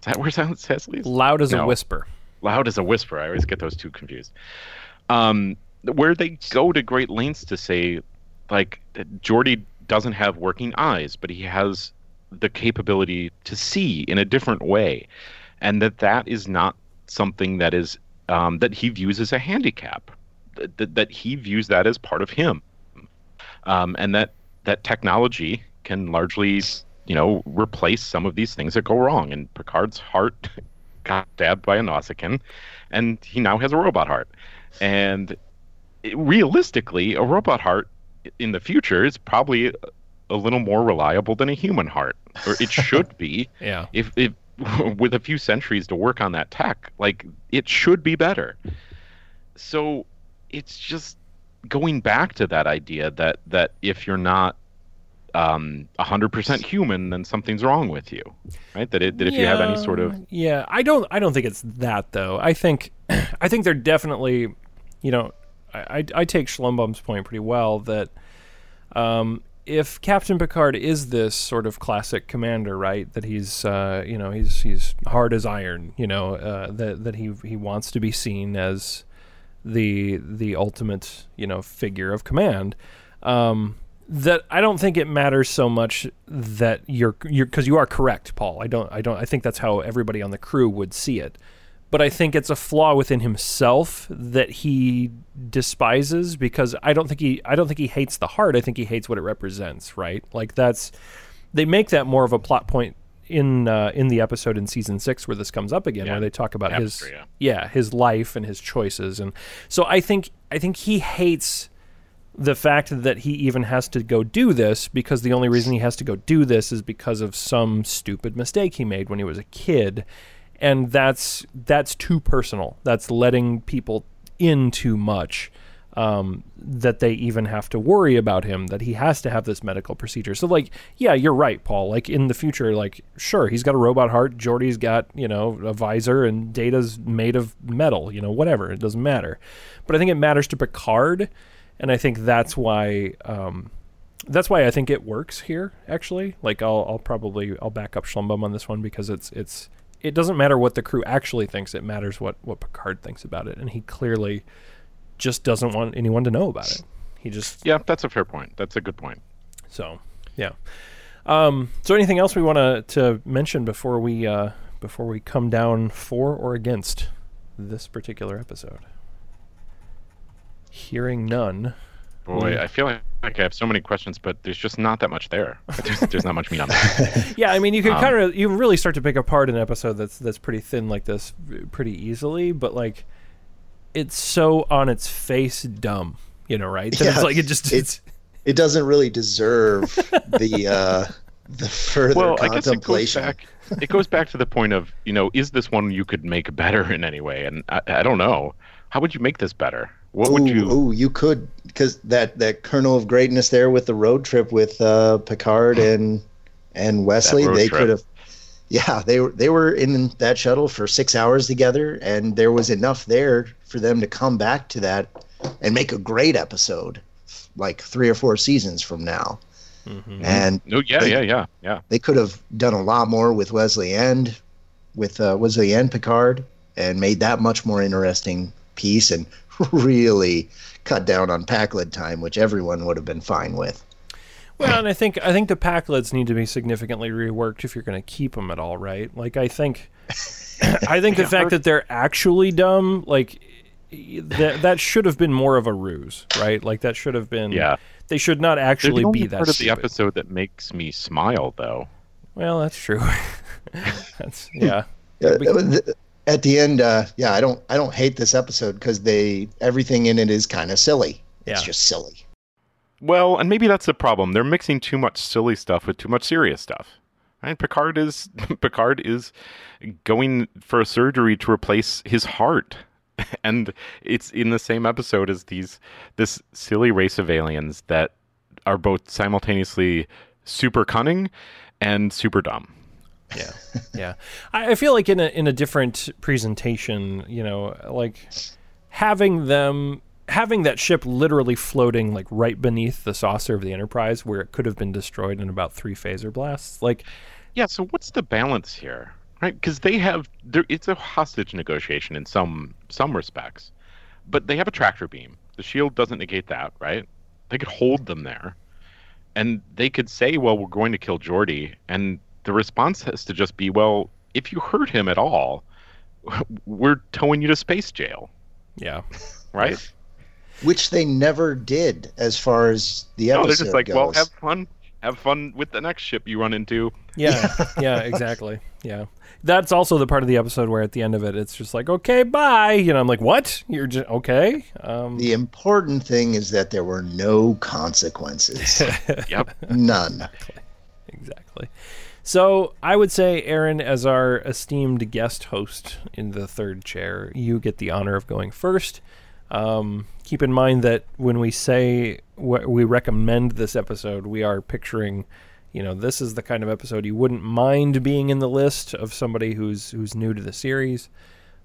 Is that where silence has lease? Loud as a whisper. loud as a whisper. I always get those two confused. Um, where they go to great lengths to say, like, Geordi doesn't have working eyes, but he has the capability to see in a different way, and that that is not something that is um, that he views as a handicap. That, that, he views that as part of him, um, and that that technology can largely, you know, replace some of these things that go wrong. And Picard's heart got stabbed by a Nausicaan, and he now has a robot heart. And realistically, a robot heart in the future is probably a, little more reliable than a human heart, or it should be. Yeah. If, if with a few centuries to work on that tech, like it should be better. So it's just going back to that idea that that if you're not um 100% human then something's wrong with you right that it, that if you have any sort of yeah i don't i don't think it's that though i think i think they're definitely you know i i, take schlumbaum's point pretty well that um if captain picard is this sort of classic commander right that he's uh you know he's he's hard as iron you know uh that that he he wants to be seen as the the ultimate you know figure of command um that I don't think it matters so much that you're you're because you are correct, Paul. I don't I don't I think that's how everybody on the crew would see it. But I think it's a flaw within himself that he despises because I don't think he I don't think he hates the heart. I think he hates what it represents, right? Like that's they make that more of a plot point in uh, in the episode in season six where this comes up again, Yeah. where they talk about his yeah. yeah his life and his choices, and so I think I think he hates the fact that he even has to go do this because the only reason he has to go do this is because of some stupid mistake he made when he was a kid and that's that's too personal. That's letting people in too much um, that they even have to worry about him that he has to have this medical procedure. So like yeah you're right paul. Like in the future like sure he's got a robot heart. Geordi's got you know a visor and data's made of metal you know whatever. It doesn't matter. But i think it matters to picard and I think that's why um, that's why I think it works here. Actually, like I'll I'll probably I'll back up Schlumbaum on this one because it's it's it doesn't matter what the crew actually thinks. It matters what what Picard thinks about it, and he clearly just doesn't want anyone to know about it. He just Yeah, that's a fair point. That's a good point. so yeah. Um, so anything else we want to to mention before we uh, before we come down for or against this particular episode? Hearing none. Boy, I feel like, like I have so many questions, but there's just not that much there. There's, there's not much meat on that. Yeah, I mean, you can Um, kind of you really start to pick apart an episode that's that's pretty thin like this pretty easily, but like it's so on its face dumb, you know, right? That Yeah, it's like it just it- it's It doesn't really deserve the uh, the further well, I guess it goes back. It goes back to the point of you know, is this one you could make better in any way? And I, I don't know. How would you make this better? What would you? Oh, you could because that that kernel of greatness there with the road trip with uh, Picard and and Wesley, they trip. could have. Yeah, they were they were in that shuttle for six hours together, and there was enough there for them to come back to that and make a great episode, like three or four seasons from now. And No, yeah, They- yeah, yeah, yeah. they could have done a lot more with Wesley and with uh, Wesley and Picard, and made that much more interesting piece, and really cut down on Pakled time, which everyone would have been fine with. Well, and I think I think the Pakleds need to be significantly reworked if you're going to keep them at all, right? Like I think, I think the fact that they're actually dumb, like that that should have been more of a ruse, right? Like that should have been. Yeah. They should not They're actually the only be that part of the stupid. episode that makes me smile, though. Well, that's true. that's yeah. Uh, th- At the end, uh, yeah, I don't, I don't hate this episode because they everything in it is kind of silly. It's Yeah. just silly. Well, and maybe that's the problem. They're mixing too much silly stuff with too much serious stuff. Right? Picard is Picard is going for a surgery to replace his heart. And it's in the same episode as these this silly race of aliens that are both simultaneously super cunning and super dumb. Yeah, yeah. I, I feel like in a in a different presentation, you know, like having them having that ship literally floating like right beneath the saucer of the Enterprise, where it could have been destroyed in about three phaser blasts. Like, Yeah, so what's the balance here? Right? Because they have there it's a hostage negotiation in some some respects. But they have a tractor beam. The shield doesn't negate that, right? They could hold them there. And they could say, Well, we're going to kill Geordi and the response has to just be, Well, if you hurt him at all, we're towing you to space jail, yeah, right? Which they never did, as far as the No, episode they're just like, goes. Well, have fun. Have fun with the next ship you run into. yeah, yeah, exactly. Yeah, that's also the part of the episode where at the end of it, it's just like, okay, bye. You know, I'm like, what? You're just okay. Um, the important thing is that there were no consequences. Yep. None. Exactly. So I would say, Aaron, as our esteemed guest host in the third chair, you get the honor of going first. Um, keep in mind that when we say wh- we recommend this episode, we are picturing, you know, this is the kind of episode you wouldn't mind being in the list of somebody who's who's new to the series.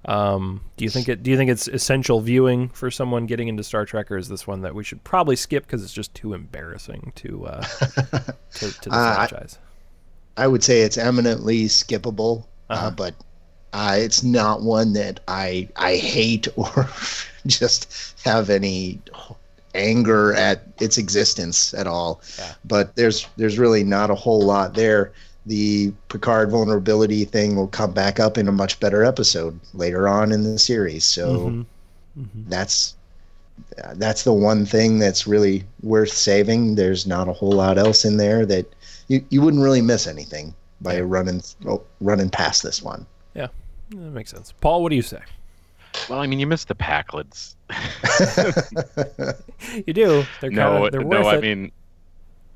Um, do you think it? Do you think it's essential viewing for someone getting into Star Trek, or is this one that we should probably skip because it's just too embarrassing to uh, to, to the Uh, franchise? I would say it's eminently skippable, Uh-huh. uh, but uh, it's not one that I I hate or just have any anger at its existence at all. Yeah. But there's there's really not a whole lot there. The Picard vulnerability thing will come back up in a much better episode later on in the series. So Mhm. that's uh, that's the one thing that's really worth saving. There's not a whole lot else in there that you, you wouldn't really miss anything by running oh, running past this one. Yeah, that makes sense. Paul, what do you say? Well, I mean, you missed the Pakleds. You do. They're no, kinda, they're worth no. I it. mean,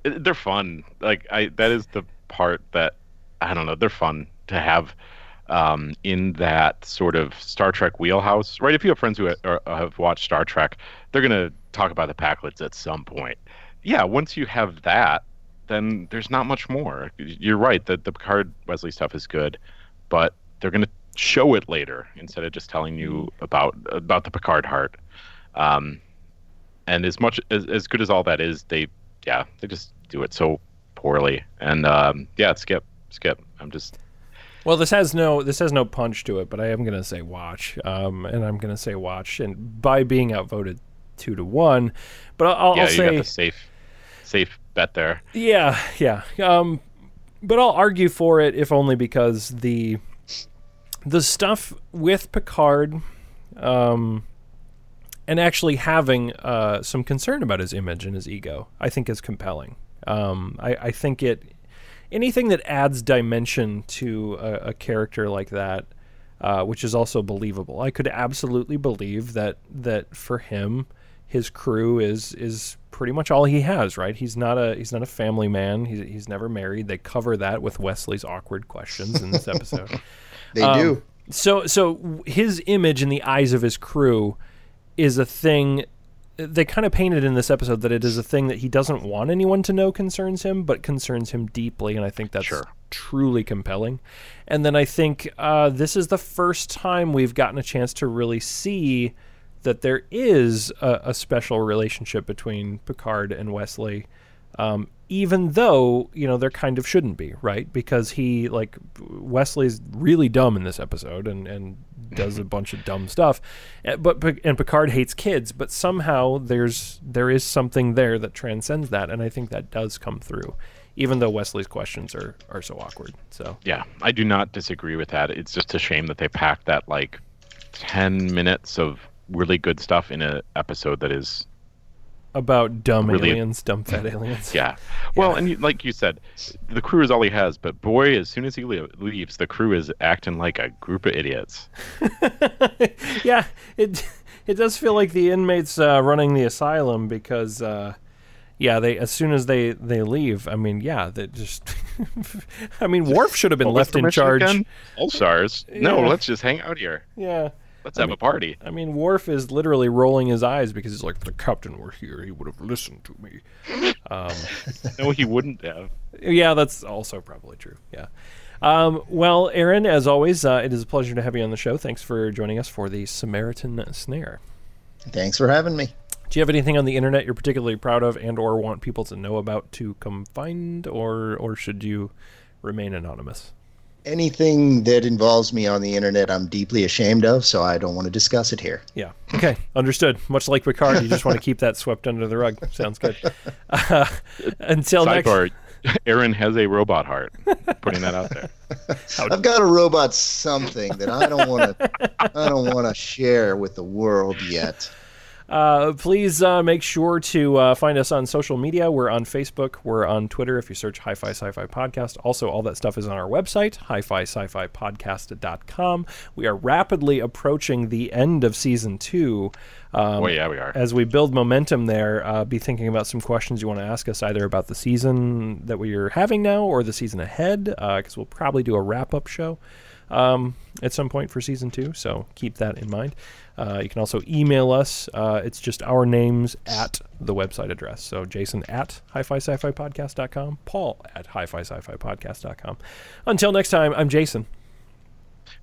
they're fun. Like I, that is the part that I don't know. They're fun to have um, in that sort of Star Trek wheelhouse, right? If you have friends who ha- or, have watched Star Trek, they're gonna talk about the Pakleds at some point. Yeah, once you have that, then there's not much more. You're right that the Picard Wesley stuff is good, but they're gonna show it later instead of just telling you about about the Picard heart. Um, and as much as, as good as all that is, they yeah they just do it so poorly. And um, yeah, skip skip. I'm just Well, this has no this has no punch to it, but I am going to say watch, um, and I'm going to say watch, and by being outvoted two to one, but I'll, I'll yeah, you say got the safe, safe bet there. yeah, yeah. Um, but I'll argue for it if only because the the stuff with Picard, um, and actually having uh, some concern about his image and his ego, I think is compelling. Um, I, I think it anything that adds dimension to a, a character like that, uh, which is also believable. I could absolutely believe that that for him, his crew is is pretty much all he has. Right? He's not a he's not a family man. He's he's never married. They cover that with Wesley's awkward questions in this episode. They Um, do. So so his image in the eyes of his crew is a thing they kind of painted in this episode that it is a thing that he doesn't want anyone to know concerns him, but concerns him deeply, and I think that's Sure. truly compelling. And then I think uh, this is the first time we've gotten a chance to really see that there is a, a special relationship between Picard and Wesley, um, even though you know there kind of shouldn't be, right? Because he like Wesley's really dumb in this episode and and does a bunch of dumb stuff, Uh, but and Picard hates kids, but somehow there's there is something there that transcends that, and I think that does come through, even though Wesley's questions are are so awkward. So Yeah, I do not disagree with that. It's just a shame that they packed that like ten minutes of really good stuff in an episode that is about dumb Really- aliens, dumb fat aliens. yeah. Well, and you, like you said, the crew is all he has. But boy, as soon as he le- leaves, the crew is acting like a group of idiots. yeah, it it does feel like the inmates uh, running the asylum because, uh, yeah, they as soon as they they leave, I mean, yeah, they just, I mean, Worf should have been left in charge. again? All stars. No, Yeah. let's just hang out here. Yeah, Let's have a party. I mean, Worf is literally rolling his eyes because he's like, if the captain were here, he would have listened to me. Um, No, he wouldn't have. yeah, that's also probably true. Yeah. Um, well, Aaron, as always, uh, it is a pleasure to have you on the show. Thanks for joining us for the Samaritan Snare. Thanks for having me. Do you have anything on the internet you're particularly proud of and or want people to know about to come find or or should you remain anonymous? Anything that involves me on the internet, I'm deeply ashamed of, so I don't want to discuss it here. Yeah. Okay. Understood. Much like Picard, you just want to keep that swept under the rug. Sounds good. Uh, until next. Sidebar: Aaron has a robot heart. Putting that out there. I've got a robot something that I don't want to I don't want to share with the world yet. Uh, please uh, make sure to uh, find us on social media. We're on Facebook. We're on Twitter if you search Hi Fi Sci Fi Podcast. Also, all that stuff is on our website, hi fi sci fi podcast.com. We are rapidly approaching the end of season two. Um, Oh yeah, we are. as we build momentum there, uh, be thinking about some questions you want to ask us either about the season that we are having now or the season ahead, because we'll probably do a wrap up show um, at some point for season two. So keep that in mind. Uh, you can also email us. Uh, it's just our names at the website address. So Jason at hi-fi sci-fi podcast.com, Paul at hi-fi sci-fi podcast.com. Until next time, I'm Jason,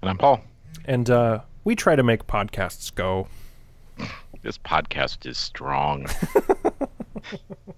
And I'm Paul. and uh, we try to make podcasts go. This podcast is strong.